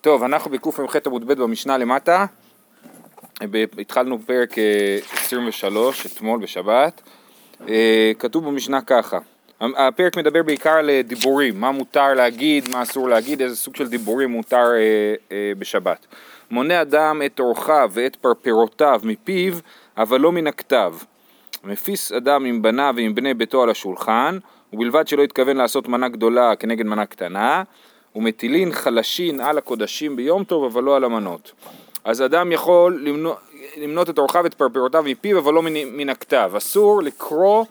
טוב, אנחנו בקמ"ח עמוד ב' במשנה למטה, התחלנו פרק אה, 23, אתמול בשבת, אה, כתוב במשנה ככה, הפרק מדבר בעיקר על אה, דיבורים, מה מותר להגיד, מה אסור להגיד, איזה סוג של דיבורים מותר אה, אה, בשבת. מונה אדם את אורחיו ואת פרפרותיו מפיו, אבל לא מן הכתב. מפיס אדם עם בניו ועם בני ביתו על השולחן, ובלבד שלא התכוון לעשות מנה גדולה כנגד מנה קטנה, ומטילין חלשין על הקודשים ביום טוב, אבל לא על המנות. אז אדם יכול למנות, למנות את אורחיו ואת פרפרותיו מפיו, אבל לא מן, מן הכתב. אסור לקרוא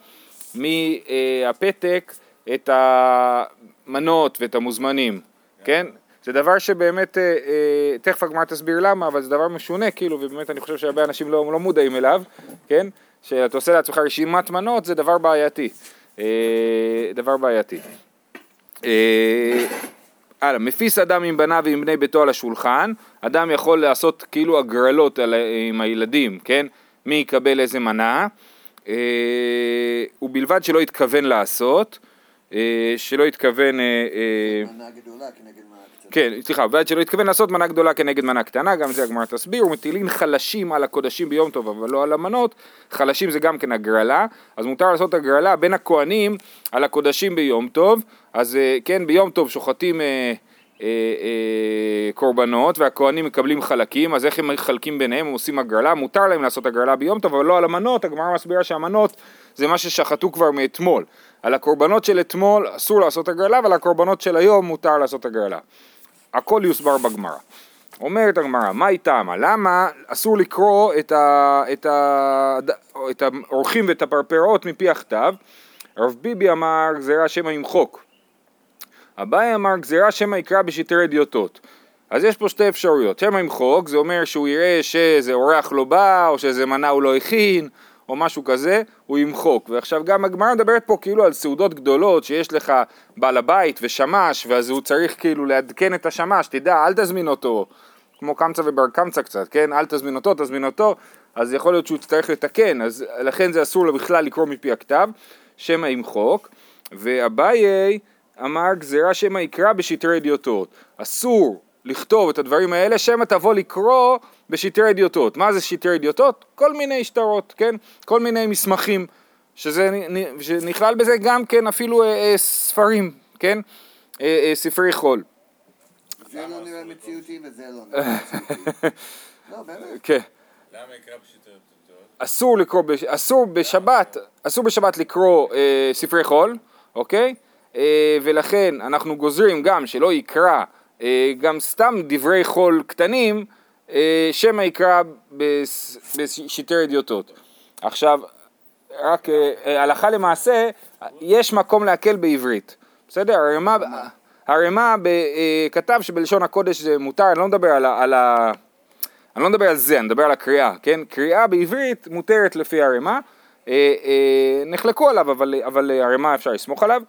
מהפתק את המנות ואת המוזמנים, כן? זה דבר שבאמת, אה, אה, תכף הגמרא תסביר למה, אבל זה דבר משונה, כאילו, ובאמת אני חושב שהרבה אנשים לא, לא מודעים אליו, כן? שאתה עושה לעצמך רשימת מנות זה דבר בעייתי. אה, דבר בעייתי. אה, הלאה, מפיס אדם עם בניו ועם בני ביתו על השולחן, אדם יכול לעשות כאילו הגרלות על, עם הילדים, כן? מי יקבל איזה מנה, אה, ובלבד שלא התכוון לעשות, שלא התכוון... אה, אה, מנה גדולה כנגד מנה קטנה. כן, סליחה, ועד שלא התכוון לעשות מנה גדולה כנגד מנה קטנה, גם זה הגמרא תסביר, ומטילין חלשים על הקודשים ביום טוב, אבל לא על המנות, חלשים זה גם כן הגרלה, אז מותר לעשות הגרלה בין הכהנים על הקודשים ביום טוב, אז אה, כן, ביום טוב שוחטים אה, אה, אה, קורבנות, והכהנים מקבלים חלקים, אז איך הם מחלקים ביניהם, הם עושים הגרלה, מותר להם לעשות הגרלה ביום טוב, אבל לא על המנות, הגמרא מסבירה שהמנות זה מה ששחטו כבר מאתמול. על הקורבנות של אתמול אסור לעשות הגרלה, ועל הקורבנות של היום מותר לעשות הגרלה. הכל יוסבר בגמרא. אומרת הגמרא, מה איתמה? למה אסור לקרוא את, ה, את, ה, את האורחים ואת הפרפרות מפי הכתב? רב ביבי אמר גזירה שמא ימחוק. אביי אמר גזירה שמא יקרא בשטרי אדיוטות. אז יש פה שתי אפשרויות, שמא ימחוק, זה אומר שהוא יראה שאיזה אורח לא בא, או שאיזה מנה הוא לא הכין, או משהו כזה, הוא ימחוק. ועכשיו גם הגמרא מדברת פה כאילו על סעודות גדולות, שיש לך בעל הבית ושמש, ואז הוא צריך כאילו לעדכן את השמש, תדע, אל תזמין אותו, כמו קמצא ובר קמצא קצת, כן? אל תזמין אותו, תזמין אותו, אז יכול להיות שהוא יצטרך לתקן, אז לכן זה אסור לו בכלל לקרוא מפי הכתב, שמא ימחוק, ואביי אמר גזירה שמא יקרא בשטרי אדיוטות. אסור לכתוב את הדברים האלה, שמא תבוא לקרוא בשטרי אדיוטות. מה זה שטרי אדיוטות? כל מיני שטרות, כן? כל מיני מסמכים, שזה, שנכלל בזה גם כן אפילו אה, אה, ספרים, כן? אה, אה, ספרי חול. זה לא נראה מציאותי וזה לא נראה מציאותי. לא, באמת. כן. למה יקרא בשיטות טובות? אסור לקרוא. אסור בשבת, אסור בשבת לקרוא אה, ספרי חול, אוקיי? אה, ולכן אנחנו גוזרים גם שלא יקרא אה, גם סתם דברי חול קטנים, אה, שמא יקרא בס... בשטרי אדיוטות. עכשיו, רק הלכה למעשה, יש מקום להקל בעברית, בסדר? הרמ"א, הרמ"א כתב שבלשון הקודש זה מותר, אני לא מדבר על. על ה... אני לא מדבר על זה, אני מדבר על הקריאה, כן? קריאה בעברית מותרת לפי הרמ"א, נחלקו עליו, אבל, אבל הרמ"א אפשר לסמוך עליו.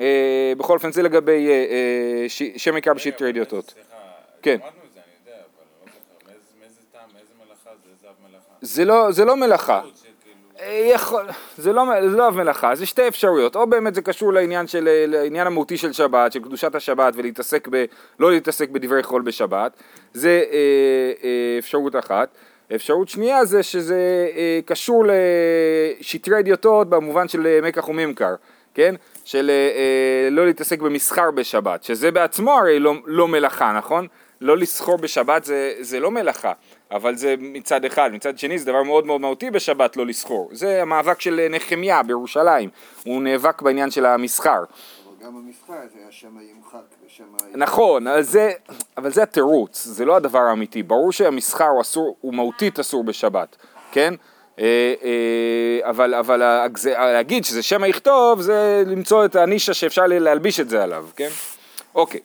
אה, בכל אופן זה לגבי אה, אה, שם יקרא בשיט רדיוטות. סליחה, כן. זה, לא זה, אב לא, זה לא מלאכה. יכול, זה לא, זה לא אב מלאכה, זה שתי אפשרויות, או באמת זה קשור לעניין של, לעניין המהותי של שבת, של קדושת השבת ולהתעסק ב... לא להתעסק בדברי חול בשבת, זה אה, אה, אפשרות אחת. אפשרות שנייה זה שזה אה, קשור לשטרי אדיוטות במובן של מקח וממכר, כן? של אה, אה, לא להתעסק במסחר בשבת, שזה בעצמו הרי לא, לא מלאכה, נכון? לא לסחור בשבת זה, זה לא מלאכה, אבל זה מצד אחד, מצד שני זה דבר מאוד מאוד מהותי בשבת לא לסחור. זה המאבק של נחמיה בירושלים, הוא נאבק בעניין של המסחר. אבל גם המסחר זה היה שמא ימחק ושמא... נכון, אז זה, אבל זה התירוץ, זה לא הדבר האמיתי. ברור שהמסחר הוא אסור, הוא מהותית אסור בשבת, כן? אה, אה, אבל, אבל להגיד שזה שמא יכתוב זה למצוא את הנישה שאפשר להלביש את זה עליו, כן? אוקיי.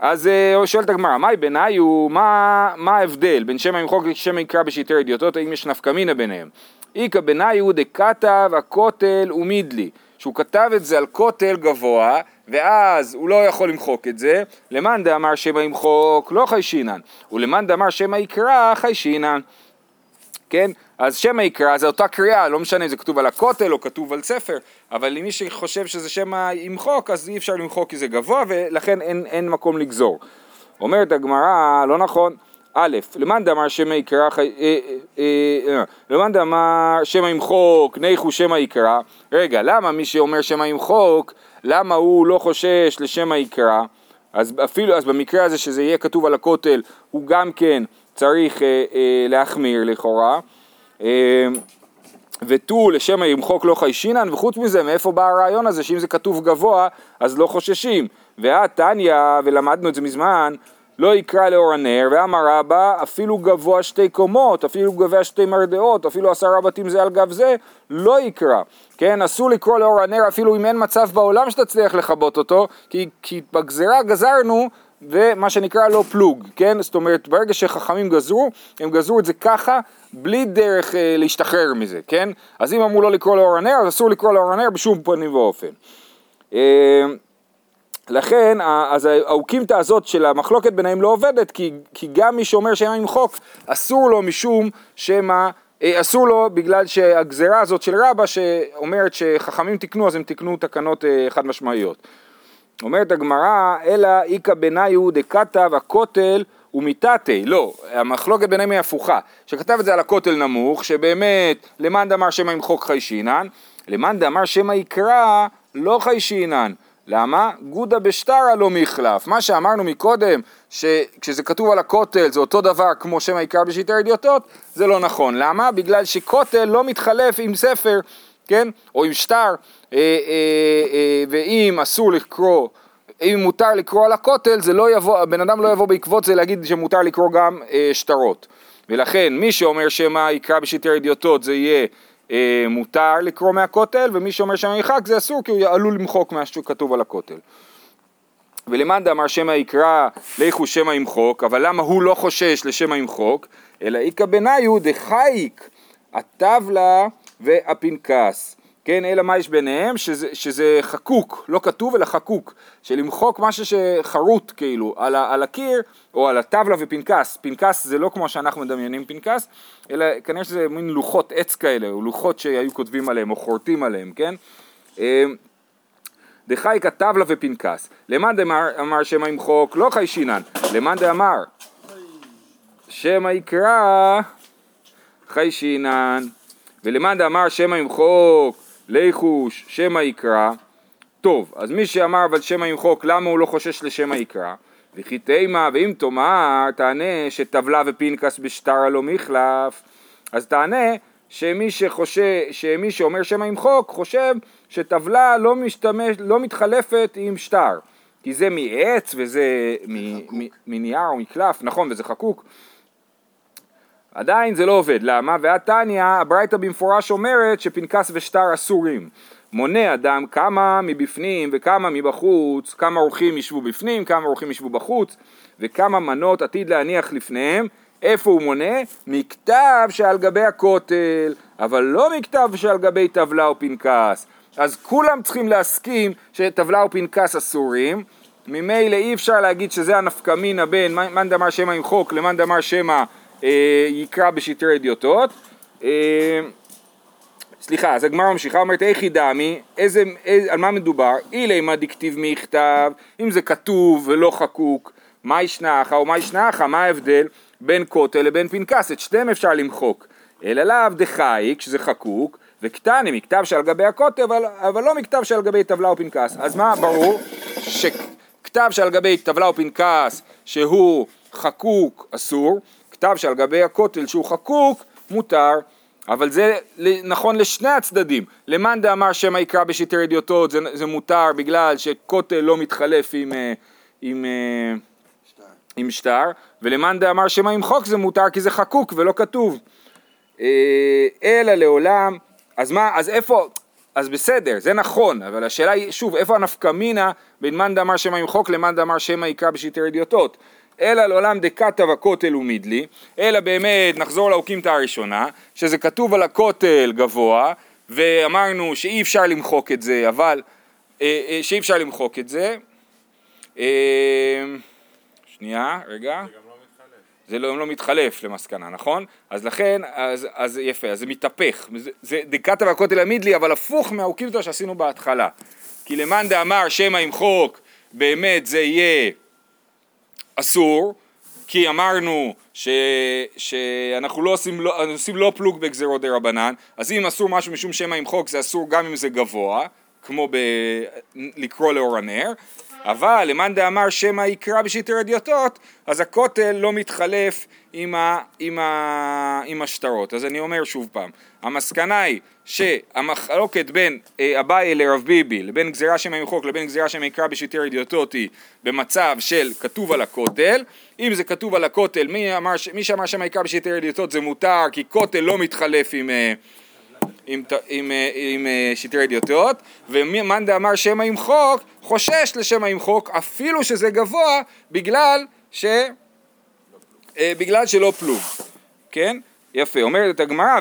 אז אה, שואלת הגמרא, מהי בעיניי הוא, מה, מה ההבדל בין שם ימחוק לשם יקרא בשטרי אדיוטות, האם יש נפקא מינה ביניהם? איכא בעיניי הוא דכתב הכותל ומידלי, שהוא כתב את זה על כותל גבוה, ואז הוא לא יכול למחוק את זה, למאן דאמר שמא ימחוק לא חיישינן, ולמאן דאמר שמא יקרא חיישינן. כן? אז שמא יקרא זה אותה קריאה, לא משנה אם זה כתוב על הכותל או כתוב על ספר, אבל אם מי שחושב שזה שמא ימחוק, אז אי אפשר למחוק כי זה גבוה ולכן אין, אין מקום לגזור. אומרת הגמרא, לא נכון. א', למאן דאמר שמא יקרא, חי- אה, אה, אה, למאן דאמר שמא ימחוק, ניחו שמא יקרא. רגע, למה מי שאומר שמא ימחוק, למה הוא לא חושש לשמא יקרא? אז אפילו, אז במקרה הזה שזה יהיה כתוב על הכותל, הוא גם כן צריך אה, אה, להחמיר לכאורה. אה, ותו לשמא ימחוק לא חיישינן, וחוץ מזה, מאיפה בא הרעיון הזה שאם זה כתוב גבוה, אז לא חוששים. ואת תניא, ולמדנו את זה מזמן, לא יקרא לאור הנר, ואמר רבא, אפילו גבוה שתי קומות, אפילו גבוה שתי מרדאות, אפילו עשרה בתים זה על גב זה, לא יקרא. כן, אסור לקרוא לאור הנר אפילו אם אין מצב בעולם שתצליח לכבות אותו, כי, כי בגזרה גזרנו, ומה שנקרא לא פלוג, כן? זאת אומרת, ברגע שחכמים גזרו, הם גזרו את זה ככה, בלי דרך אה, להשתחרר מזה, כן? אז אם אמרו לא לקרוא לאור הנר, אז אסור לקרוא לאור הנר בשום פנים ואופן. אה, לכן, אז האוקימתא הזאת של המחלוקת ביניהם לא עובדת, כי, כי גם מי שאומר שמא ימחוק, אסור לו משום שמא, אה, אסור לו בגלל שהגזרה הזאת של רבא שאומרת שחכמים תיקנו, אז הם תיקנו תקנות אה, חד משמעיות. אומרת הגמרא, אלא איכא בניו דכתב הכותל ומיתתי, לא, המחלוקת ביניהם היא הפוכה, שכתב את זה על הכותל נמוך, שבאמת למאן דאמר שמא ימחוק חיישינן, למאן דאמר שמא יקרא לא חיישינן, למה? גודא בשטרה לא מחלף, מה שאמרנו מקודם, שכשזה כתוב על הכותל זה אותו דבר כמו שמא יקרא בשיטי הידיוטות, זה לא נכון, למה? בגלל שכותל לא מתחלף עם ספר כן? או עם שטר, אה, אה, אה, ואם אסור לקרוא, אם מותר לקרוא על הכותל, זה לא יבוא, הבן אדם לא יבוא בעקבות זה להגיד שמותר לקרוא גם אה, שטרות. ולכן מי שאומר שמא יקרא בשיטי הידיוטות זה יהיה אה, מותר לקרוא מהכותל, ומי שאומר שמא יחק זה אסור כי הוא עלול למחוק מה שכתוב על הכותל. ולמאן דאמר שמא יקרא לכו שמא ימחוק, אבל למה הוא לא חושש לשמא ימחוק? אלא איכא בניו דחייק הטבלה והפנקס. כן, אלא מה יש ביניהם? שזה, שזה חקוק, לא כתוב אלא חקוק. שלמחוק משהו שחרוט כאילו על, ה, על הקיר או על הטבלה ופנקס. פנקס זה לא כמו שאנחנו מדמיינים פנקס, אלא כנראה שזה מין לוחות עץ כאלה, או לוחות שהיו כותבים עליהם או חורטים עליהם, כן? אמ, דחייק הטבלה ופנקס. למאן דאמר אמר שמא ימחוק לא חיישינן, למאן דאמר שמא יקרא חיישינן, ולמאן דאמר שמא ימחוק ליחוש שמא יקרא, טוב, אז מי שאמר אבל שמא ימחוק למה הוא לא חושש לשמא יקרא? וכי תימא ואם תאמר תענה שטבלה ופנקס בשטר לא מחלף אז תענה שמי שחושב, שמי שאומר שמא ימחוק חושב שטבלה לא, משתמש, לא מתחלפת עם שטר. כי זה מעץ וזה מנייר או מקלף, נכון וזה חקוק עדיין זה לא עובד, למה? ואת תניא, הברייתא במפורש אומרת שפנקס ושטר אסורים. מונה אדם כמה מבפנים וכמה מבחוץ, כמה אורחים ישבו בפנים, כמה אורחים ישבו בחוץ, וכמה מנות עתיד להניח לפניהם. איפה הוא מונה? מכתב שעל גבי הכותל, אבל לא מכתב שעל גבי טבלה או פנקס. אז כולם צריכים להסכים שטבלה או פנקס אסורים. ממילא אי אפשר להגיד שזה הנפקמינה בין מאן דאמר שמא ימחוק למאן דאמר שמא יקרא בשטרי אדיוטות. אה, סליחה, אז הגמרא ממשיכה, אומרת איכי דמי, איזה, איזה, על מה מדובר? אילי מה דכתיב מי יכתב, אם זה כתוב ולא חקוק, מה ישנך או מה ישנך, מה ההבדל בין כותל לבין פנקס, את שתיהם אפשר למחוק. אלא לאו דחייק, שזה חקוק, וקטני, מכתב שעל גבי הכותל, אבל, אבל לא מכתב שעל גבי טבלה או פנקס. אז מה ברור? שכתב שעל גבי טבלה או פנקס שהוא חקוק אסור, כתב שעל גבי הכותל שהוא חקוק מותר, אבל זה נכון לשני הצדדים. למאן דאמר שמא יקרא בשטרי ידיעותות זה, זה מותר בגלל שכותל לא מתחלף עם, אה, עם, אה, שטר. עם שטר, ולמאן דאמר שמא ימחוק זה מותר כי זה חקוק ולא כתוב. אה, אלא לעולם, אז מה, אז איפה, אז בסדר, זה נכון, אבל השאלה היא, שוב, איפה הנפקמינה בין מאן דאמר שמא ימחוק למאן דאמר שמא יקרא בשטרי ידיעותות? אלא לעולם דקתב הכותל ומידלי, אלא באמת נחזור לאוקימתא הראשונה, שזה כתוב על הכותל גבוה, ואמרנו שאי אפשר למחוק את זה, אבל, אה, אה, שאי אפשר למחוק את זה. אה, שנייה, רגע. זה גם לא מתחלף. זה לא, לא מתחלף למסקנה, נכון? אז לכן, אז, אז יפה, אז זה מתהפך. זה, זה דקתא והכותל המידלי, אבל הפוך מהאוקימתא שעשינו בהתחלה. כי למאן דאמר שמא ימחוק, באמת זה יהיה אסור, כי אמרנו ש, שאנחנו לא עושים לא, עושים לא פלוג בגזירות דה רבנן, אז אם אסור משהו משום שמא ימחוק זה אסור גם אם זה גבוה, כמו ב... לקרוא לאור הנר, אבל למאן דאמר שמא יקרא בשיטי רדיוטות, אז הכותל לא מתחלף עם, ה, עם, ה, עם השטרות. אז אני אומר שוב פעם, המסקנה היא שהמחלוקת בין אה, אביי לרב ביבי לבין גזירה שמא ימחוק לבין גזירה שמא יקרא בשיטי רדיוטות היא במצב של כתוב על הכותל, אם זה כתוב על הכותל, מי, אמר, מי שאמר שמא יקרא בשיטי רדיוטות זה מותר כי כותל לא מתחלף עם... אה, עם, עם, עם, עם אה, שטרי אדיוטות, ומאן דאמר שמא ימחוק, חושש לשמא ימחוק, אפילו שזה גבוה, בגלל ש... אה, בגלל שלא פלוג, כן? יפה, אומרת הגמרא,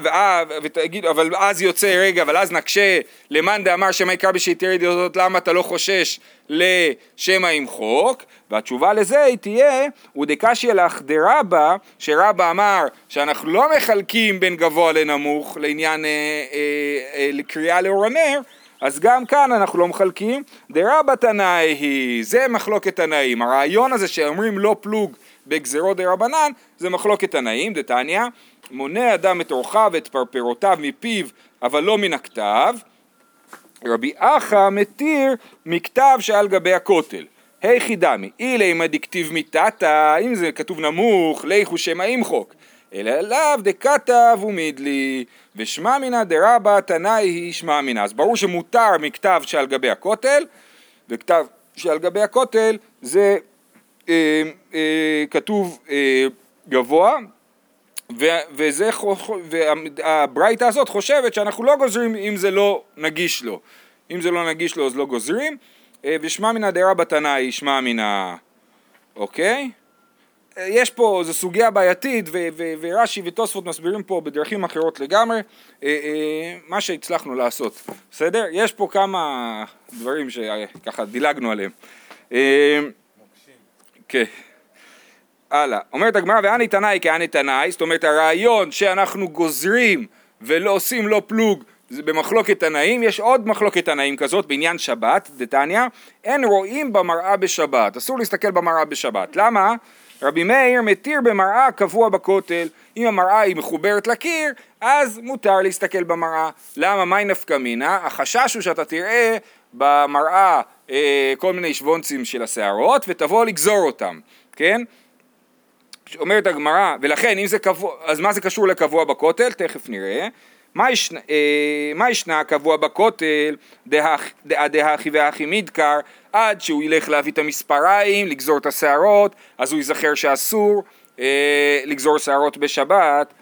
ותגיד, אבל אז יוצא, רגע, אבל אז נקשה למאן דאמר שמא יקרא בשטרי אדיוטות, למה אתה לא חושש לשמא ימחוק? והתשובה לזה היא תהיה, ודקשיא לך דרבא, שרבא אמר שאנחנו לא מחלקים בין גבוה לנמוך לעניין אה, אה, אה, לקריאה לאור הנר, אז גם כאן אנחנו לא מחלקים, דרבא תנאי היא, זה מחלוקת תנאים, הרעיון הזה שאומרים לא פלוג בגזרות דרבנן, זה מחלוקת תנאים, דתניא, מונה אדם את אורחיו ואת פרפרותיו מפיו, אבל לא מן הכתב, רבי אחא מתיר מכתב שעל גבי הכותל. היכי דמי, אילי הדכתיב מיתתא, אם זה כתוב נמוך, ליכו שמא ימחוק. אלא לאו דכתב ומידלי, ושמע מינא דרבא תנאי היא שמע מינא. אז ברור שמותר מכתב שעל גבי הכותל, וכתב שעל גבי הכותל זה אה, אה, כתוב אה, גבוה, וזה, והברייתא הזאת חושבת שאנחנו לא גוזרים אם זה לא נגיש לו. אם זה לא נגיש לו אז לא גוזרים, אה, ושמע מינא דרבא תנאי שמע מינא, אוקיי? אה, יש פה, זו סוגיה בעייתית ו- ו- ורש"י ותוספות מסבירים פה בדרכים אחרות לגמרי אה, מה שהצלחנו לעשות, בסדר? יש פה כמה דברים שככה דילגנו עליהם. כן. הלאה. אומרת הגמרא ואני תנאי כאני תנאי, זאת אומרת הרעיון שאנחנו גוזרים ולא עושים לא פלוג זה במחלוקת תנאים, יש עוד מחלוקת תנאים כזאת בעניין שבת, דתניא, אין רואים במראה בשבת, אסור להסתכל במראה בשבת, למה? רבי מאיר מתיר במראה קבוע בכותל, אם המראה היא מחוברת לקיר, אז מותר להסתכל במראה. למה? מהי נפקא מינה? החשש הוא שאתה תראה במראה אה, כל מיני שוונצים של השערות ותבוא לגזור אותם, כן? אומרת הגמרא, ולכן אם זה קבוע, אז מה זה קשור לקבוע בכותל? תכף נראה. מה ישנה, אה, מה ישנה קבוע בכותל דהכי והכי מדקר עד שהוא ילך להביא את המספריים, לגזור את השערות, אז הוא ייזכר שאסור אה, לגזור שערות בשבת,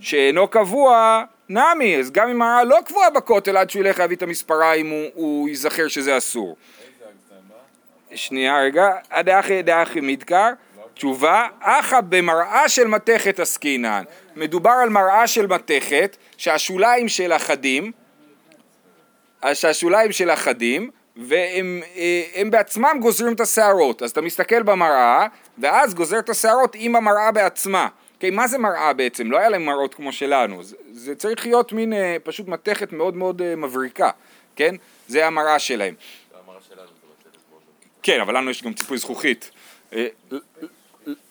שאינו קבוע נמי, אז גם אם הרעה לא קבועה בכותל עד שהוא ילך להביא את המספריים הוא, הוא ייזכר שזה אסור. שנייה רגע, דהכי דהכי מדקר תשובה, אחא במראה של מתכת עסקינן. מדובר על מראה של מתכת שהשוליים של החדים, שהשוליים של החדים, והם אה, בעצמם גוזרים את השערות. אז אתה מסתכל במראה, ואז גוזר את השערות עם המראה בעצמה. Okay, אוקיי, מה זה מראה בעצם? לא היה להם מראות כמו שלנו. זה, זה צריך להיות מין אה, פשוט מתכת מאוד מאוד אה, מבריקה, כן? זה המראה שלהם. כן, אבל לנו יש גם ציפוי זכוכית.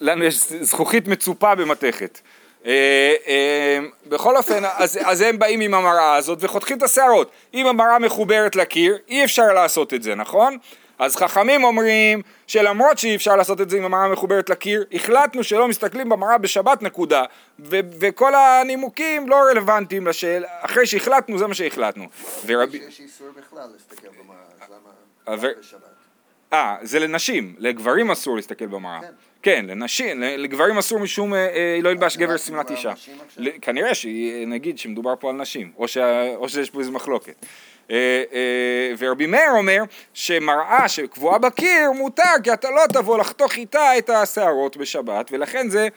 לנו יש זכוכית מצופה במתכת. אה, אה, בכל אופן, אז, אז הם באים עם המראה הזאת וחותכים את השערות. אם המראה מחוברת לקיר, אי אפשר לעשות את זה, נכון? אז חכמים אומרים שלמרות שאי אפשר לעשות את זה אם המראה מחוברת לקיר, החלטנו שלא מסתכלים במראה בשבת נקודה, ו- וכל הנימוקים לא רלוונטיים לשאלה, אחרי שהחלטנו זה מה שהחלטנו. ורבי... יש איסור בכלל להסתכל במראה, אז למה בשבת? אה, זה לנשים, לגברים אסור להסתכל במראה. כן. כן, לנשים, לגברים אסור משום אה, אה, לא ילבש גבר שמלת אישה. כנראה שנגיד שמדובר פה על נשים, או, שיש פה איזו מחלוקת. אה, ורבי מאיר אומר שמראה שקבועה בקיר מותר כי אתה לא תבוא לחתוך איתה את השערות בשבת ולכן זה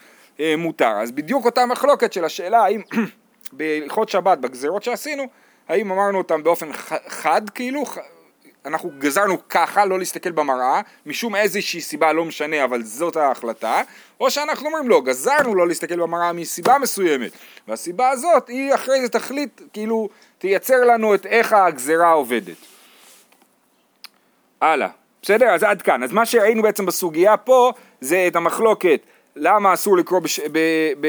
מותר. אז בדיוק אותה מחלוקת של השאלה האם בהלכות שבת, בגזרות שעשינו, האם אמרנו אותם באופן חד כאילו, אנחנו גזרנו ככה, לא להסתכל במראה, משום איזושהי סיבה, לא משנה, אבל זאת ההחלטה, או שאנחנו אומרים לא, גזרנו לא להסתכל במראה מסיבה מסוימת, והסיבה הזאת היא אחרי זה תחליט, כאילו, תייצר לנו את איך הגזרה עובדת. הלאה, בסדר? אז עד כאן. אז מה שראינו בעצם בסוגיה פה, זה את המחלוקת למה אסור לקרוא בש... ב... ב...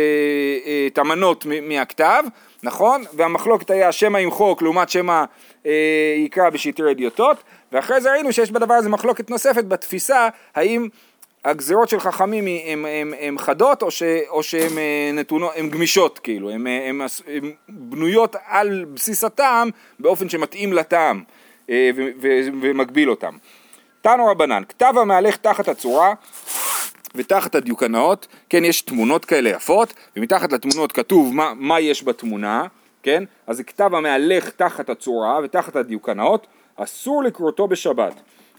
את המנות מהכתב, נכון? והמחלוקת היה שמא ימחוק לעומת שמא אה, יקרא בשטרי אדיוטות, ואחרי זה ראינו שיש בדבר הזה מחלוקת נוספת בתפיסה, האם הגזירות של חכמים הן חדות או, ש, או שהן אה, נתונות, הן גמישות כאילו, הן בנויות על בסיס הטעם באופן שמתאים לטעם אה, ו, ו, ומגביל אותם. תנו רבנן, כתב המהלך תחת הצורה ותחת הדיוקנאות, כן, יש תמונות כאלה יפות, ומתחת לתמונות כתוב מה, מה יש בתמונה, כן, אז זה כתב המהלך תחת הצורה ותחת הדיוקנאות, אסור לקרותו בשבת,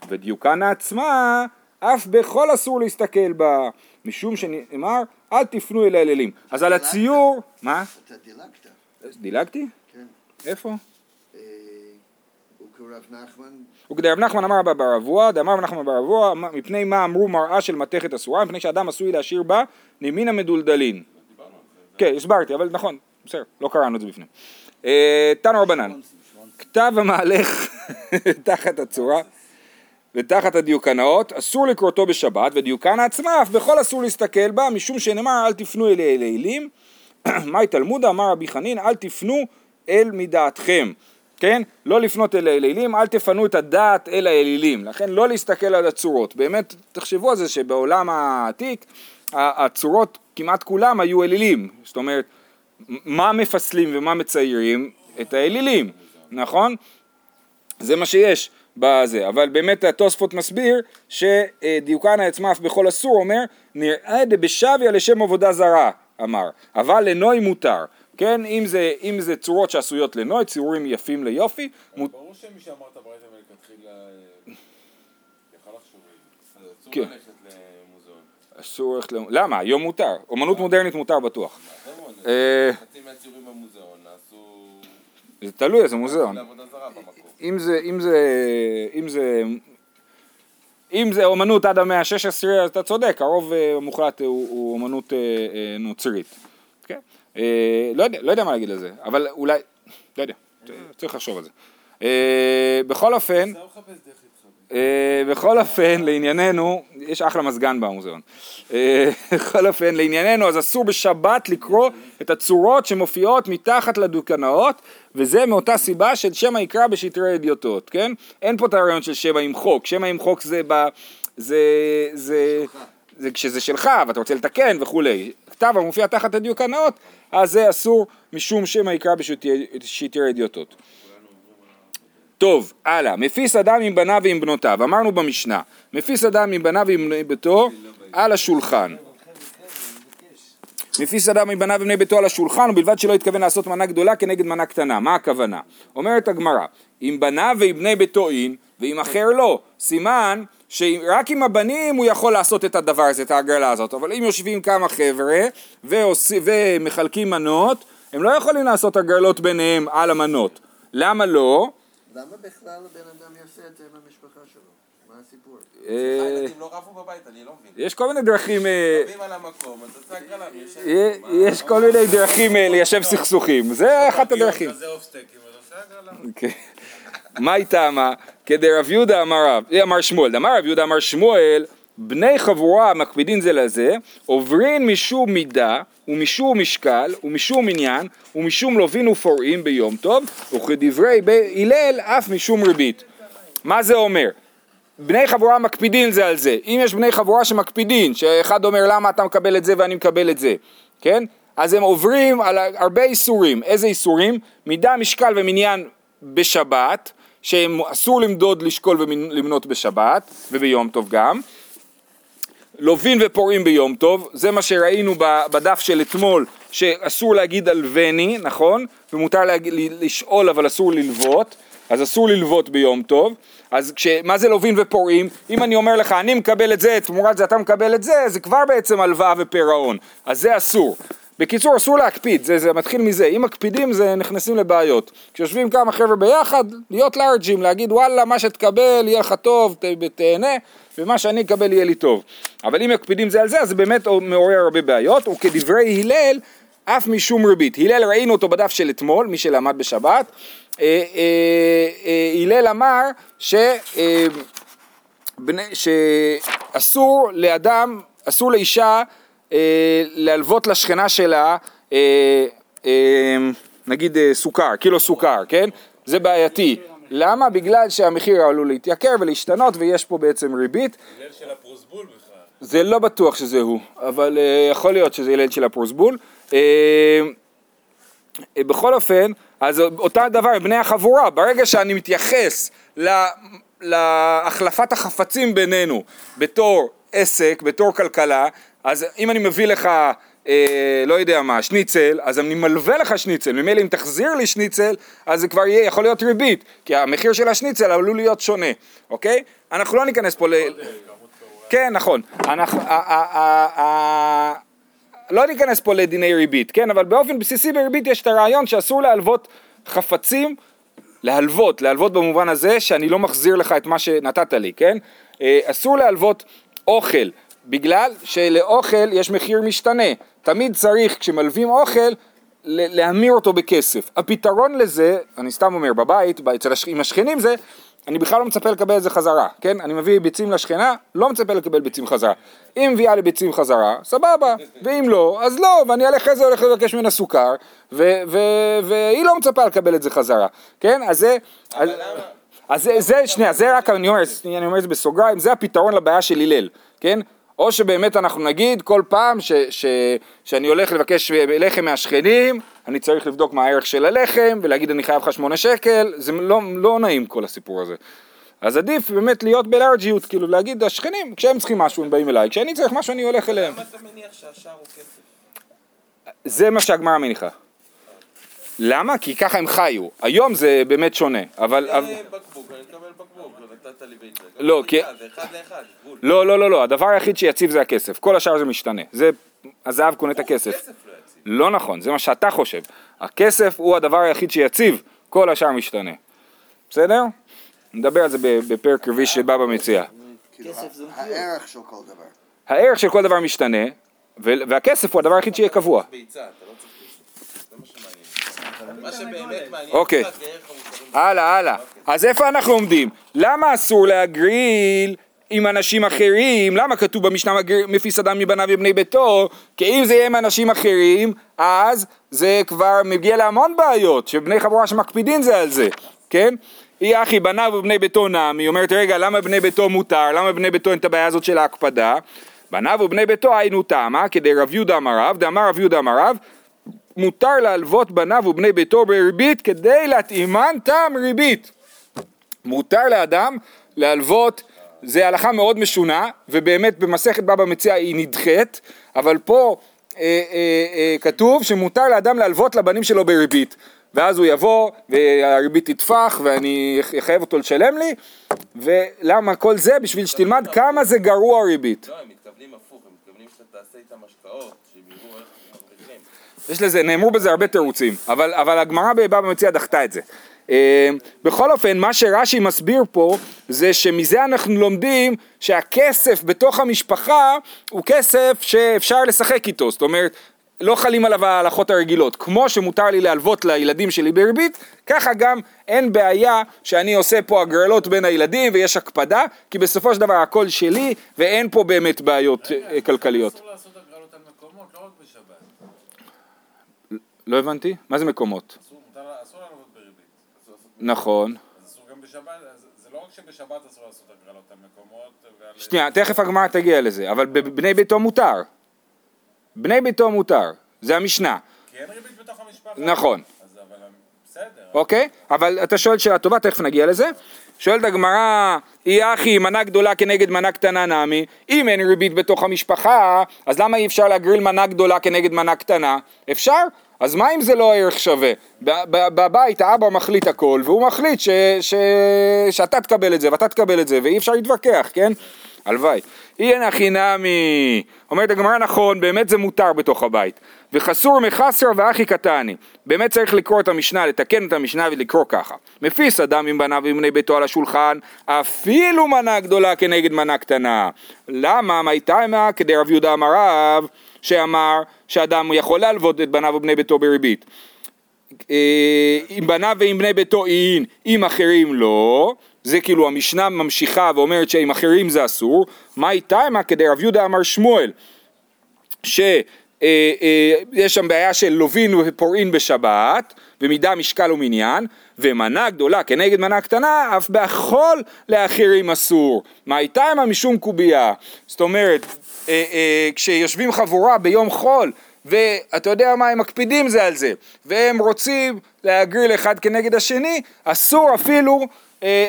ודיוקנה עצמה אף בכל אסור להסתכל בה, משום שנאמר אל תפנו אל האלילים. אז על הציור, מה? אתה דילגת. דילגתי? כן. איפה? אה, הוא נחמן, וכדרב נחמן אמר בה ברבוע, דאמר רב נחמן ברבוע, מפני מה אמרו מראה של מתכת אסורה, מפני שאדם עשוי להשאיר בה נימין המדולדלין. כן, הסברתי, אבל נכון, בסדר, לא קראנו את זה בפנים. אה, תנו רבנן, כתב המהלך תחת הצורה ותחת הדיוקנאות, אסור לקרותו בשבת, ודיוקנה עצמה אף בכל אסור להסתכל בה, משום שנאמר אל תפנו אל האלילים. מאי תלמודה אמר רבי חנין, אל תפנו אל מדעתכם. כן? לא לפנות אל האלילים, אל תפנו את הדעת אל האלילים. לכן לא להסתכל על הצורות. באמת, תחשבו על זה שבעולם העתיק, הצורות כמעט כולם היו אלילים. זאת אומרת, מה מפסלים ומה מציירים? את האלילים, נכון? זה מה שיש בזה, אבל באמת התוספות מסביר שדיוקנה עצמה אף בכל אסור אומר נראה דבשביה לשם עבודה זרה אמר, אבל לנוי מותר, כן, אם זה, אם זה צורות שעשויות לנוי, ציורים יפים ליופי, מות... ברור שמי שאמר את הברייתא מלכתחילה אה, יכל לחשוב אסור כן. ללכת למוזיאון. אסור ללכת, ל- למה? היום מותר, אומנות מודרנית מותר בטוח, אה, חצי מהציורים במוזיאון נעשו זה תלוי איזה מוזיאון. אם זה, אם זה, אם זה, אם זה אומנות עד המאה ה-16 אז אתה צודק, הרוב אה, המוחלט הוא, הוא אומנות אה, אה, נוצרית? אה, לא יודע, לא יודע מה להגיד על זה, אבל אולי, לא יודע, צריך לחשוב על זה. אה, בכל אופן, בכל אופן, לענייננו, יש אחלה מזגן במוזיאון. אה, בכל אופן, לענייננו, אז אסור בשבת לקרוא את הצורות שמופיעות מתחת לדוקנאות, וזה מאותה סיבה של שמא יקרא בשטרי אדיוטות, כן? אין פה את הרעיון של שמא ימחוק, שמא ימחוק זה ב... זה... זה... זה כשזה שלך ואתה רוצה לתקן וכולי. כתב המופיע תחת הדיוקנאות, אז זה אסור משום שמא יקרא בשטרי אדיוטות. טוב, הלאה. מפיס אדם עם בניו ועם בנותיו. אמרנו במשנה, מפיס אדם עם בניו ועם בני ביתו על השולחן. מפיס אדם עם בניו ובני ביתו על השולחן, ובלבד שלא התכוון לעשות מנה גדולה כנגד מנה קטנה. מה הכוונה? אומרת הגמרא, עם בניו ועם בני ביתו אין, ועם אחר לא. סימן שרק עם הבנים הוא יכול לעשות את הדבר הזה, את ההגרלה הזאת. אבל אם יושבים כמה חבר'ה ועוש... ומחלקים מנות, הם לא יכולים לעשות הגרלות ביניהם על המנות. למה לא? למה בכלל הבן אדם יעשה את זה עם המשפחה שלו? מה הסיפור? אה, הילדים לא רבו בבית, אני לא מבין. יש כל מיני דרכים, אה, רבים על המקום, אז יש כל מיני דרכים אה, ליישב סכסוכים, זה אחת הדרכים. כן. מה היא טעמה? כדרב יהודה אמר רב, אה, אמר שמואל, אמר רב יהודה אמר שמואל, בני חבורה המקפידין זה לזה, עוברין משום מידה, ומשום משקל, ומשום עניין, ומשום לווין ופורעים ביום טוב, וכדברי הלל אף משום ריבית. מה זה אומר? בני חבורה מקפידין זה על זה. אם יש בני חבורה שמקפידין, שאחד אומר למה אתה מקבל את זה ואני מקבל את זה, כן? אז הם עוברים על הרבה איסורים. איזה איסורים? מידה, משקל ומניין בשבת, שהם אסור למדוד, לשקול ולמנות בשבת, וביום טוב גם. לווין ופורעים ביום טוב, זה מה שראינו בדף של אתמול, שאסור להגיד הלווני, נכון? ומותר להגיד, לשאול אבל אסור ללוות, אז אסור ללוות ביום טוב. אז כש, מה זה לווין ופורעים? אם אני אומר לך, אני מקבל את זה, תמורת זה אתה מקבל את זה, זה כבר בעצם הלוואה ופירעון, אז זה אסור. בקיצור, אסור להקפיד, זה, זה מתחיל מזה, אם מקפידים זה נכנסים לבעיות. כשיושבים כמה חבר'ה ביחד, להיות לארג'ים, להגיד וואלה, מה שתקבל יהיה לך טוב, ת, תהנה, ומה שאני אקבל יהיה לי טוב. אבל אם מקפידים זה על זה, אז באמת מעורר הרבה בעיות, וכדברי הלל, אף משום ריבית. הלל ראינו אותו בדף של אתמול, מי שלמד בשבת, אה, אה, אה, הלל אמר ש... אה, בני, שאסור לאדם, אסור לאישה להלוות לשכנה שלה, אה, אה, נגיד אה, סוכר, קילו סוכר, כן? זה בעייתי. למה? בגלל שהמחיר עלול להתייקר ולהשתנות ויש פה בעצם ריבית. הלל של הפרוסבול בכלל. זה לא בטוח שזה הוא, אבל uh, יכול להיות שזה ילד של הפרוסבול. Uh, uh, בכל אופן, אז אותה דבר בני החבורה, ברגע שאני מתייחס לה, להחלפת החפצים בינינו בתור עסק, בתור כלכלה, אז אם אני מביא לך, אה, לא יודע מה, שניצל, אז אני מלווה לך שניצל, ממילא אם תחזיר לי שניצל, אז זה כבר יהיה, יכול להיות ריבית, כי המחיר של השניצל עלול להיות שונה, אוקיי? אנחנו לא ניכנס פה ל... כן, נכון. אנחנו, לא ניכנס פה לדיני ריבית, כן? אבל באופן בסיסי בריבית יש את הרעיון שאסור להלוות חפצים, להלוות, להלוות במובן הזה שאני לא מחזיר לך את מה שנתת לי, כן? אה, אסור להלוות אוכל, בגלל שלאוכל יש מחיר משתנה. תמיד צריך, כשמלווים אוכל, להמיר אותו בכסף. הפתרון לזה, אני סתם אומר, בבית, אצל הש... עם השכנים זה, אני בכלל לא מצפה לקבל את זה חזרה, כן? אני מביא ביצים לשכנה, לא מצפה לקבל ביצים חזרה. אם מביאה לי ביצים חזרה, סבבה, ואם לא, אז לא, ואני אחרי זה הולך לבקש ממנה סוכר, ו- ו- והיא לא מצפה לקבל את זה חזרה, כן? אז זה... אז, אז זה, זה, שנייה, זה רק, אני אומר, אני אומר את זה בסוגריים, זה הפתרון לבעיה של הלל, כן? או שבאמת אנחנו נגיד כל פעם ש, ש, שאני הולך לבקש לחם מהשכנים, אני צריך לבדוק מה הערך של הלחם ולהגיד אני חייב לך שמונה שקל, זה לא, לא נעים כל הסיפור הזה. אז עדיף באמת להיות בלארג'יות, כאילו להגיד השכנים, כשהם צריכים משהו הם באים אליי, כשאני צריך משהו אני הולך אליהם. למה אתה מניח שהשאר הוא כסף? זה מה שהגמרא מניחה. למה? כי ככה הם חיו. היום זה באמת שונה, אבל... אבל- זה בקבוק, אני מקבל בקבוק, נתת לי ביצה. לא, כי- זה אחד לאחד, גבול. לא, לא, לא, לא, הדבר היחיד שיציב זה הכסף, כל השאר זה משתנה, זה, הזהב קונה את הכסף. כסף לא. לא נכון, זה מה שאתה חושב. הכסף הוא הדבר היחיד שיציב, כל השאר משתנה. בסדר? נדבר על זה בפרק רביעי שבא במציאה. כאילו, כסף זה ה- הערך של כל דבר. הערך של כל דבר משתנה, והכסף הוא הדבר היחיד שיהיה קבוע. ביצה, אתה לא צריך כסף. זה מה שמעניין. מה שבאמת מעניין אוקיי. הלאה, הלאה. אז איפה אנחנו עומדים? למה אסור להגריל עם אנשים אחרים? למה כתוב במשנה "מגר- מפיס אדם מבניו ובני ביתו? כי אם זה יהיה עם אנשים אחרים, אז זה כבר מגיע להמון בעיות, שבני חבורה שמקפידים זה על זה, כן? היא אחי בניו ובני ביתו נמי, אומרת רגע למה בני ביתו מותר, למה בני ביתו אין את הבעיה הזאת של ההקפדה? בניו ובני ביתו היינו תמה, כדי רב יהודה אמר רב, דאמר רב יהודה אמר רב, מותר להלוות בניו ובני ביתו בריבית כדי להתאימן טעם ריבית. מותר לאדם להלוות, זה הלכה מאוד משונה, ובאמת במסכת בבא מציע היא נדחית, אבל פה אה, אה, אה, כתוב שמותר לאדם להלוות לבנים שלו בריבית. ואז הוא יבוא, והריבית תטפח, ואני אחייב אותו לשלם לי, ולמה כל זה? בשביל שתלמד כמה זה גרוע ריבית. לא, הם מתכוונים הפוך, הם מתכוונים שאתה תעשה איתם השקעות, שהם יראו איך הם מרוויחים. יש לזה, נאמרו בזה הרבה תירוצים, אבל, אבל הגמרא בבבא מציע דחתה את זה. אה, בכל אופן, מה שרש"י מסביר פה, זה שמזה אנחנו לומדים שהכסף בתוך המשפחה הוא כסף שאפשר לשחק איתו, זאת אומרת, לא חלים עליו ההלכות הרגילות. כמו שמותר לי להלוות לילדים שלי בריבית, ככה גם אין בעיה שאני עושה פה הגרלות בין הילדים ויש הקפדה, כי בסופו של דבר הכל שלי ואין פה באמת בעיות אה, כלכליות. אסור לעשות הגרלות על מקומות, לא רק בשבת. לא הבנתי? מה זה מקומות? אסור לעבוד בריבית. נכון. לא שבשבת אסור לעשות הגרלות על מקומות ועל... שנייה, תכף הגמרא תגיע לזה, אבל בבני ביתו מותר. בני ביתו מותר, זה המשנה, כי אין ריבית בתוך המשפחה. נכון, אז אבל בסדר. אוקיי? אבל אתה שואל שאלה טובה, תכף נגיע לזה. שואלת הגמרא, אי אחי, מנה גדולה כנגד מנה קטנה נמי, אם אין ריבית בתוך המשפחה, אז למה אי אפשר להגריל מנה גדולה כנגד מנה קטנה? אפשר? אז מה אם זה לא ערך שווה? בבית האבא מחליט הכל, והוא מחליט ש, ש, שאתה תקבל את זה ואתה תקבל את זה, ואי אפשר להתווכח, כן? הלוואי. אין הכי נמי, אומרת הגמרא נכון, באמת זה מותר בתוך הבית. וחסור מחסרא ואחי קטני. באמת צריך לקרוא את המשנה, לתקן את המשנה ולקרוא ככה. מפיס אדם עם בניו ובני ביתו על השולחן, אפילו מנה גדולה כנגד מנה קטנה. למה? מי תימה? כדי רב יהודה אמר רב, שאמר שאדם יכול להלוות את בניו ובני ביתו בריבית. אה, עם בניו ועם בני ביתו אין, עם אחרים לא, זה כאילו המשנה ממשיכה ואומרת שעם אחרים זה אסור, מה איתמה כדי רב יהודה אמר שמואל, שיש שם בעיה של לווין ופורעין בשבת, ומידה משקל ומניין, ומנה גדולה כנגד מנה קטנה, אף באכול לאחרים אסור. מה איתמה משום קובייה? זאת אומרת, אה, אה, כשיושבים חבורה ביום חול, ואתה יודע מה, הם מקפידים זה על זה, והם רוצים להגריל אחד כנגד השני, אסור אפילו,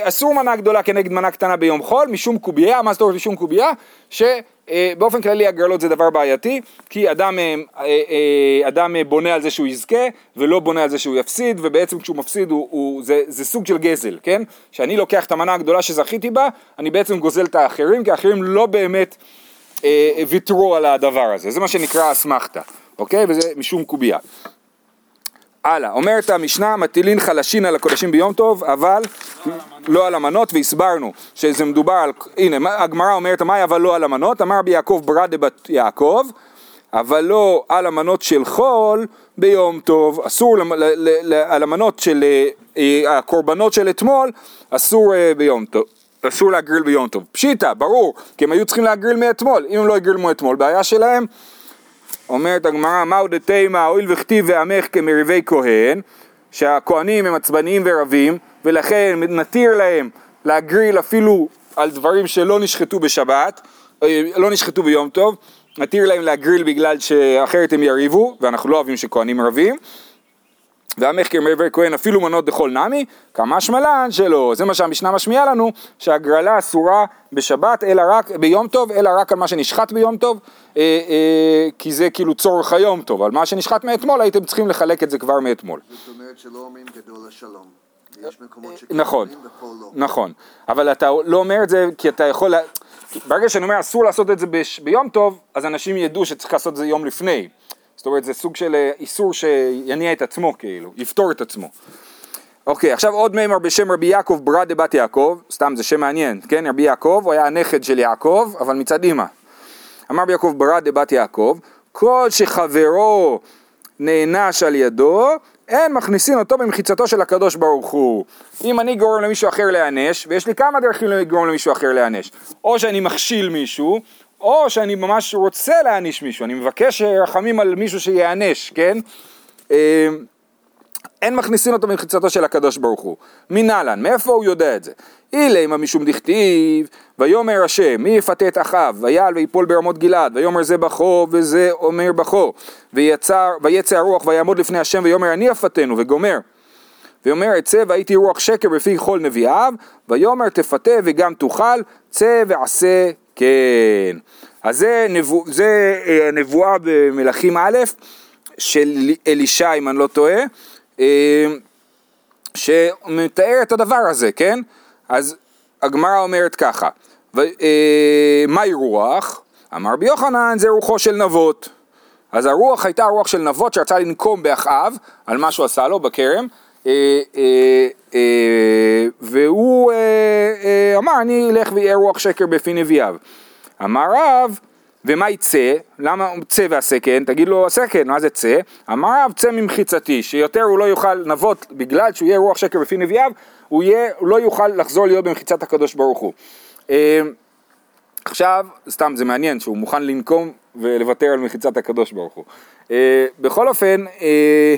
אסור מנה גדולה כנגד מנה קטנה ביום חול, משום קובייה, מה זאת אומרת משום קובייה? שבאופן כללי הגרלות זה דבר בעייתי, כי אדם, אה, אה, אדם בונה על זה שהוא יזכה, ולא בונה על זה שהוא יפסיד, ובעצם כשהוא מפסיד הוא, הוא, זה, זה סוג של גזל, כן? כשאני לוקח את המנה הגדולה שזכיתי בה, אני בעצם גוזל את האחרים, כי האחרים לא באמת אה, ויתרו על הדבר הזה, זה מה שנקרא אסמכתה, אוקיי? וזה משום קובייה. הלאה, אומרת המשנה, מטילין חלשין על הקודשים ביום טוב, אבל לא על המנות, והסברנו שזה מדובר על, הנה, הגמרא אומרת, מהי אבל לא על המנות? אמר רבי יעקב ברדה בת יעקב, אבל לא על המנות של חול ביום טוב, אסור על המנות של אה, הקורבנות של אתמול, אסור אה, ביום טוב. אסור להגריל ביום טוב. פשיטא, ברור, כי הם היו צריכים להגריל מאתמול. אם הם לא הגרילו מאתמול, בעיה שלהם. אומרת הגמרא, מהו דתימה, הואיל וכתיב ועמך כמריבי כהן, שהכהנים הם עצבניים ורבים, ולכן נתיר להם להגריל אפילו על דברים שלא נשחטו בשבת, אה, לא נשחטו ביום טוב, נתיר להם להגריל בגלל שאחרת הם יריבו, ואנחנו לא אוהבים שכהנים רבים. ועמך כמריבי כהן אפילו מנות דכל נמי, כמה שמלן שלא. זה מה שהמשנה משמיעה לנו, שהגרלה אסורה בשבת, אלא רק ביום טוב, אלא רק על מה שנשחט ביום טוב, אה, אה, כי זה כאילו צורך היום טוב. על מה שנשחט מאתמול הייתם צריכים לחלק את זה כבר מאתמול. זאת אומרת שלא אומרים גדול השלום. יש מקומות שכן נכון, ופה לא. נכון, אבל אתה לא אומר את זה כי אתה יכול, לה... ברגע שאני אומר אסור לעשות את זה. ביום טוב, אז אנשים ידעו שצריך לעשות את זה יום לפני. זאת אומרת זה סוג של אה, איסור שיניע את עצמו כאילו, יפתור את עצמו. אוקיי, עכשיו עוד מימר בשם רבי יעקב ברד דבת יעקב, סתם זה שם מעניין, כן? רבי יעקב, הוא היה הנכד של יעקב, אבל מצד אמא. אמר רבי יעקב ברד דבת יעקב, כל שחברו נענש על ידו, אין מכניסין אותו במחיצתו של הקדוש ברוך הוא. אם אני גורם למישהו אחר להיענש, ויש לי כמה דרכים לגרום למישהו אחר להיענש, או שאני מכשיל מישהו, או שאני ממש רוצה להעניש מישהו, אני מבקש רחמים על מישהו שיענש, כן? אה, אין מכניסין אותו במחיצתו של הקדוש ברוך הוא. מנהלן, מאיפה הוא יודע את זה? אילמה משום דכתיב, ויאמר השם, מי יפתה את אחיו, ויעל ויפול ברמות גלעד, ויאמר זה בכו וזה אומר בכו, ויצא הרוח ויעמוד לפני השם ויאמר אני אפתנו, וגומר. ויאמר אצא והייתי רוח שקר בפי כל נביאיו, ויאמר תפתה וגם תאכל, צא ועשה כן. אז זה, נבוא, זה אה, הנבואה במלכים א' של אלישע אם אני לא טועה, אה, שמתאר את הדבר הזה, כן? אז הגמרא אומרת ככה, אה, מהי רוח? אמר רבי יוחנן זה רוחו של נבות. אז הרוח הייתה רוח של נבות שרצה לנקום באחאב על מה שהוא עשה לו בכרם, והוא אה, אה, אמר אני אלך ויהיה רוח שקר בפי נביאיו. אמר רב, ומה יצא? למה צא ועשה כן? תגיד לו עשה כן, מה זה צא? אמר רב צא ממחיצתי, שיותר הוא לא יוכל נבות בגלל שהוא יהיה רוח שקר בפי נביאיו, הוא, יהיה, הוא לא יוכל לחזור להיות במחיצת הקדוש ברוך הוא. אה, עכשיו, סתם זה מעניין שהוא מוכן לנקום ולוותר על מחיצת הקדוש ברוך הוא. אה, בכל אופן, אה, אה,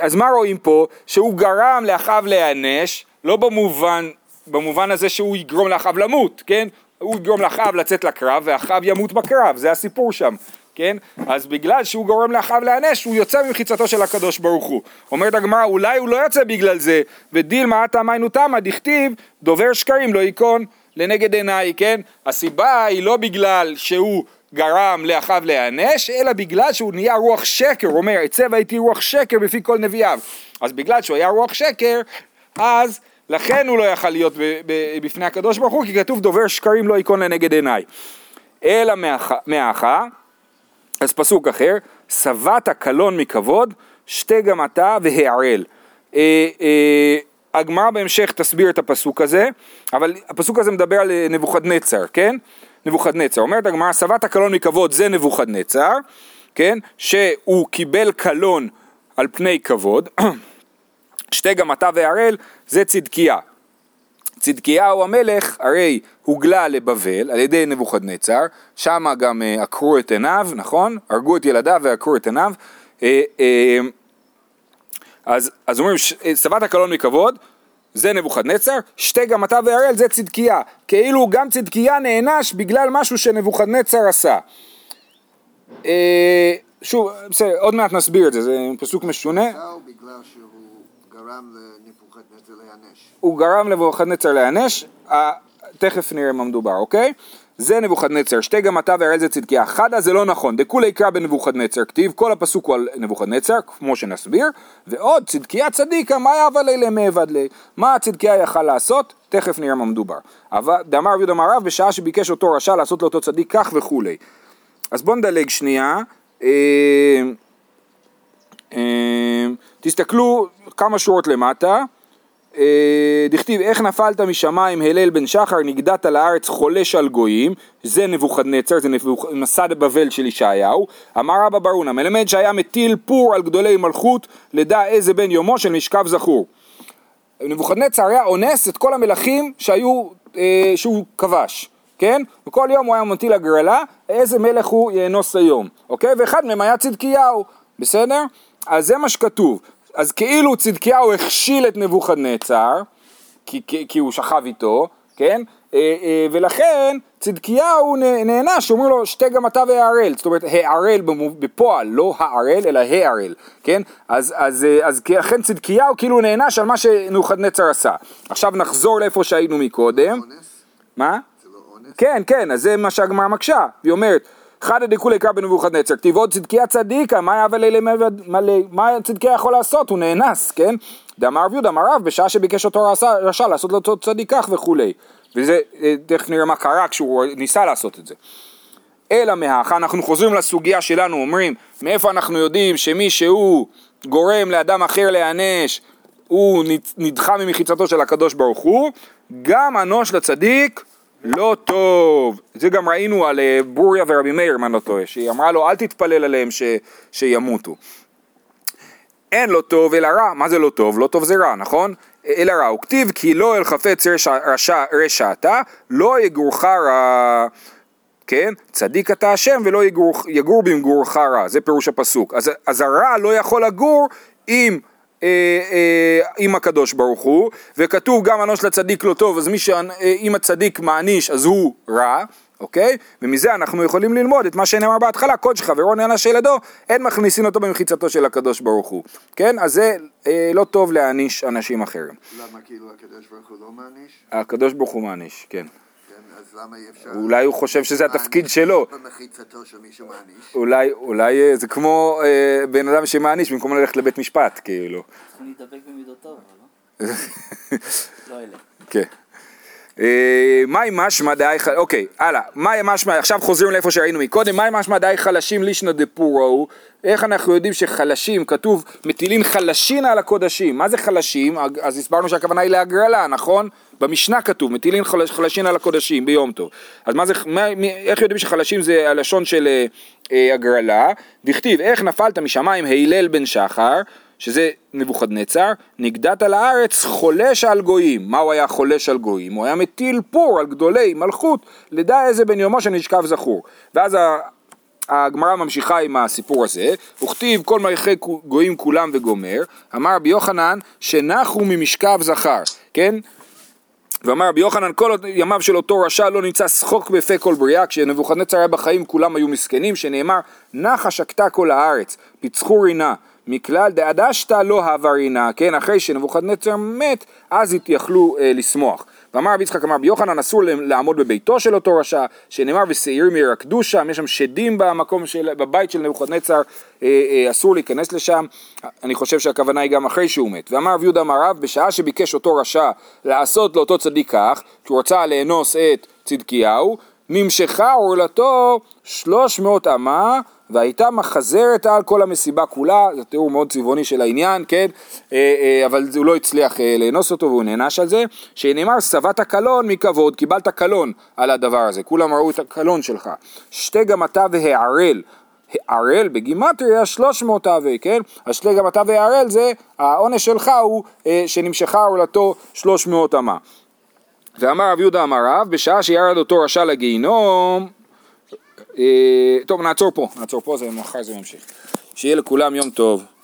אז מה רואים פה? שהוא גרם לאחיו להיענש, לא במובן, במובן הזה שהוא יגרום לאחיו למות, כן? הוא יגרום לאחיו לצאת לקרב ואחיו ימות בקרב, זה הסיפור שם. כן? אז בגלל שהוא גורם לאחיו להיענש, הוא יוצא ממחיצתו של הקדוש ברוך הוא. אומרת הגמרא, אולי הוא לא יוצא בגלל זה, ודילמה עתה מיינו תמה, דכתיב, דובר שקרים לא ייכון לנגד עיניי, כן? הסיבה היא לא בגלל שהוא גרם לאחיו להיענש, אלא בגלל שהוא נהיה רוח שקר, הוא אומר, אצא והייתי רוח שקר בפי כל נביאיו. אז בגלל שהוא היה רוח שקר, אז לכן הוא לא יכל להיות בפני הקדוש ברוך הוא, כי כתוב דובר שקרים לא ייכון לנגד עיניי. אלא מאחה, אז פסוק אחר, שבעת קלון מכבוד, שתי גם אתה והערל. אה, אה, הגמרא בהמשך תסביר את הפסוק הזה, אבל הפסוק הזה מדבר על אה, נבוכדנצר, כן? נבוכדנצר. אומרת הגמרא, שבעת קלון מכבוד זה נבוכדנצר, כן? שהוא קיבל קלון על פני כבוד, שתי גם אתה והערל זה צדקיה. צדקיהו המלך הרי הוגלה לבבל על ידי נבוכדנצר, שם גם אה, עקרו את עיניו, נכון? הרגו את ילדיו ועקרו את עיניו. אה, אה, אז, אז אומרים, אה, שבעת הקלון מכבוד, זה נבוכדנצר, שתי גמתה והראל זה צדקיה, כאילו גם צדקיה נענש בגלל משהו שנבוכדנצר עשה. אה, שוב, בסדר, עוד מעט נסביר את זה, זה פסוק משונה. הוא גרם לנבוכדנצר להיענש, תכף נראה מה מדובר, אוקיי? זה נבוכדנצר, שתי גמתה והראל זה צדקיה. חדה זה לא נכון, דכולי יקרא בנבוכדנצר, כתיב כל הפסוק הוא על נבוכדנצר, כמו שנסביר, ועוד צדקיה צדיקה, מה יאבא לי למעבד לי? מה הצדקיה יכל לעשות? תכף נראה מה מדובר. אבל דאמר רבי יהודה אמר רב, בשעה שביקש אותו רשע לעשות לאותו צדיק כך וכולי. אז בואו נדלג שנייה. אה, אה, תסתכלו כמה שורות למטה. אה, דכתיב איך נפלת משמיים הלל בן שחר נגדעת לארץ חולש על גויים זה נבוכדנצר זה נבוכ... מסד בבל של ישעיהו אמר רבא ברונה מלמד שהיה מטיל פור על גדולי מלכות לדע איזה בן יומו של משכב זכור נבוכדנצר היה אונס את כל המלכים שהיו, אה, שהוא כבש, כן? וכל יום הוא היה מטיל הגרלה, איזה מלך הוא יאנוס היום, אוקיי? ואחד מהם היה צדקיהו, בסדר? אז זה מה שכתוב. אז כאילו צדקיהו הכשיל את נבוכדנצר, כי, כי, כי הוא שכב איתו, כן? אה, אה, ולכן צדקיהו נענש, אומרים לו שתי גמתה והערל, זאת אומרת הערל בפועל, לא הערל אלא הערל, כן? אז, אז, אה, אז לכן צדקיהו כאילו נענש על מה שנבוכדנצר עשה. עכשיו נחזור לאיפה שהיינו מקודם, אונס? מה? זה לא אונס? כן, כן, אז זה מה שהגמרא מקשה, היא אומרת, חדא דכולי קרא בנבוכדנצר, כתיב עוד צדקיה צדיקה, מה יהווה לילה מלא, מה צדקיה יכול לעשות, הוא נאנס, כן? דאמר רב יהודה אמר רב, בשעה שביקש אותו רשע, לעשות לאותו צדיק כך וכולי. וזה, אה, תכף נראה מה קרה כשהוא ניסה לעשות את זה. אלא מהכה, אנחנו חוזרים לסוגיה שלנו, אומרים, מאיפה אנחנו יודעים שמי שהוא גורם לאדם אחר להיענש, הוא נד- נדחה ממחיצתו של הקדוש ברוך הוא, גם אנוש לצדיק לא טוב. זה גם ראינו על אה, ברוריה ורבי מאיר, אם אני לא טועה, שהיא אמרה לו, אל תתפלל עליהם ש, שימותו. אין לא טוב אלא רע, מה זה לא טוב? לא טוב זה רע, נכון? אלא רע, הוא כתיב כי לא אל חפץ רשע, רשע, רשע אתה, לא יגורך רע, כן? צדיק אתה השם ולא יגור, יגור במגורך רע, זה פירוש הפסוק. אז, אז הרע לא יכול לגור עם, אה, אה, עם הקדוש ברוך הוא, וכתוב גם אנוש לצדיק לא טוב, אז מי שאם הצדיק מעניש אז הוא רע. אוקיי? ומזה אנחנו יכולים ללמוד את מה שנאמר בהתחלה, קודש חברו נענש ילדו, אין מכניסין אותו במחיצתו של הקדוש ברוך הוא. כן? אז זה אה, לא טוב להעניש אנשים אחרים. למה כאילו הקדוש ברוך הוא לא מעניש? הקדוש ברוך הוא מעניש, כן. כן, אז למה אי אפשר... אולי הוא חושב שזה התפקיד שלו. במחיצתו של מישהו מעניש. אולי, אולי אה, זה כמו אה, בן אדם שמעניש במקום ללכת לבית משפט, כאילו. צריכים להתאפק במידותיו, אבל לא? לא אלה. כן. אה, מהי משמע דאי חלשים, אוקיי, הלאה, מהי משמע, עכשיו חוזרים לאיפה שראינו מקודם, מהי משמע דאי חלשים לישנא דפורו, איך אנחנו יודעים שחלשים, כתוב מטילים חלשין על הקודשים, מה זה חלשים? אז הסברנו שהכוונה היא להגרלה, נכון? במשנה כתוב, מטילים חלש, חלשין על הקודשים ביום טוב. אז מה זה, מה, מי, איך יודעים שחלשים זה הלשון של אה, אה, הגרלה? דכתיב, איך נפלת משמיים הלל בן שחר, שזה נבוכדנצר, נגדת על הארץ חולש על גויים. מה הוא היה חולש על גויים? הוא היה מטיל פור על גדולי מלכות, לדע איזה בן יומו שנשכב זכור. ואז הגמרא ממשיכה עם הסיפור הזה, וכתיב כל מלכי גויים כולם וגומר, אמר רבי יוחנן שנחו ממשכב זכר, כן? ואמר רבי יוחנן כל ימיו של אותו רשע לא נמצא שחוק בפה כל בריאה כשנבוכדנצר היה בחיים כולם היו מסכנים שנאמר נחה שקטה כל הארץ פיצחו רינה מכלל דעדשתא לא הווה רינה כן? אחרי שנבוכדנצר מת אז יכלו אה, לשמוח. ואמר רבי יצחק אמר רבי יוחנן אסור לעמוד בביתו של אותו רשע שנאמר ושעירים ירקדו שם יש שם שדים במקום של בבית של נבוכדנצר אה, אה, אסור להיכנס לשם. אני חושב שהכוונה היא גם אחרי שהוא מת. ואמר רבי יהודה אמר רב בשעה שביקש אותו רשע לעשות לאותו צדיק כך כי הוא רצה לאנוס את צדקיהו נמשכה עורלתו שלוש מאות אמה והייתה מחזרת על כל המסיבה כולה, זה תיאור מאוד צבעוני של העניין, כן, אה, אה, אבל הוא לא הצליח אה, לאנוס אותו והוא נענש על זה, שנאמר שבעת קלון מכבוד, קיבלת קלון על הדבר הזה, כולם ראו את הקלון שלך, שתי אתה והערל, הערל בגימטריה 300 אבי, כן? אז שתי אתה והערל זה, העונש שלך הוא שנמשכה עורלתו 300 אמה. ואמר רב יהודה אמר רב, בשעה שירד אותו רשע לגיהינום, אה, טוב נעצור פה, נעצור פה, זה מחר זה ממשיך. שיהיה לכולם יום טוב.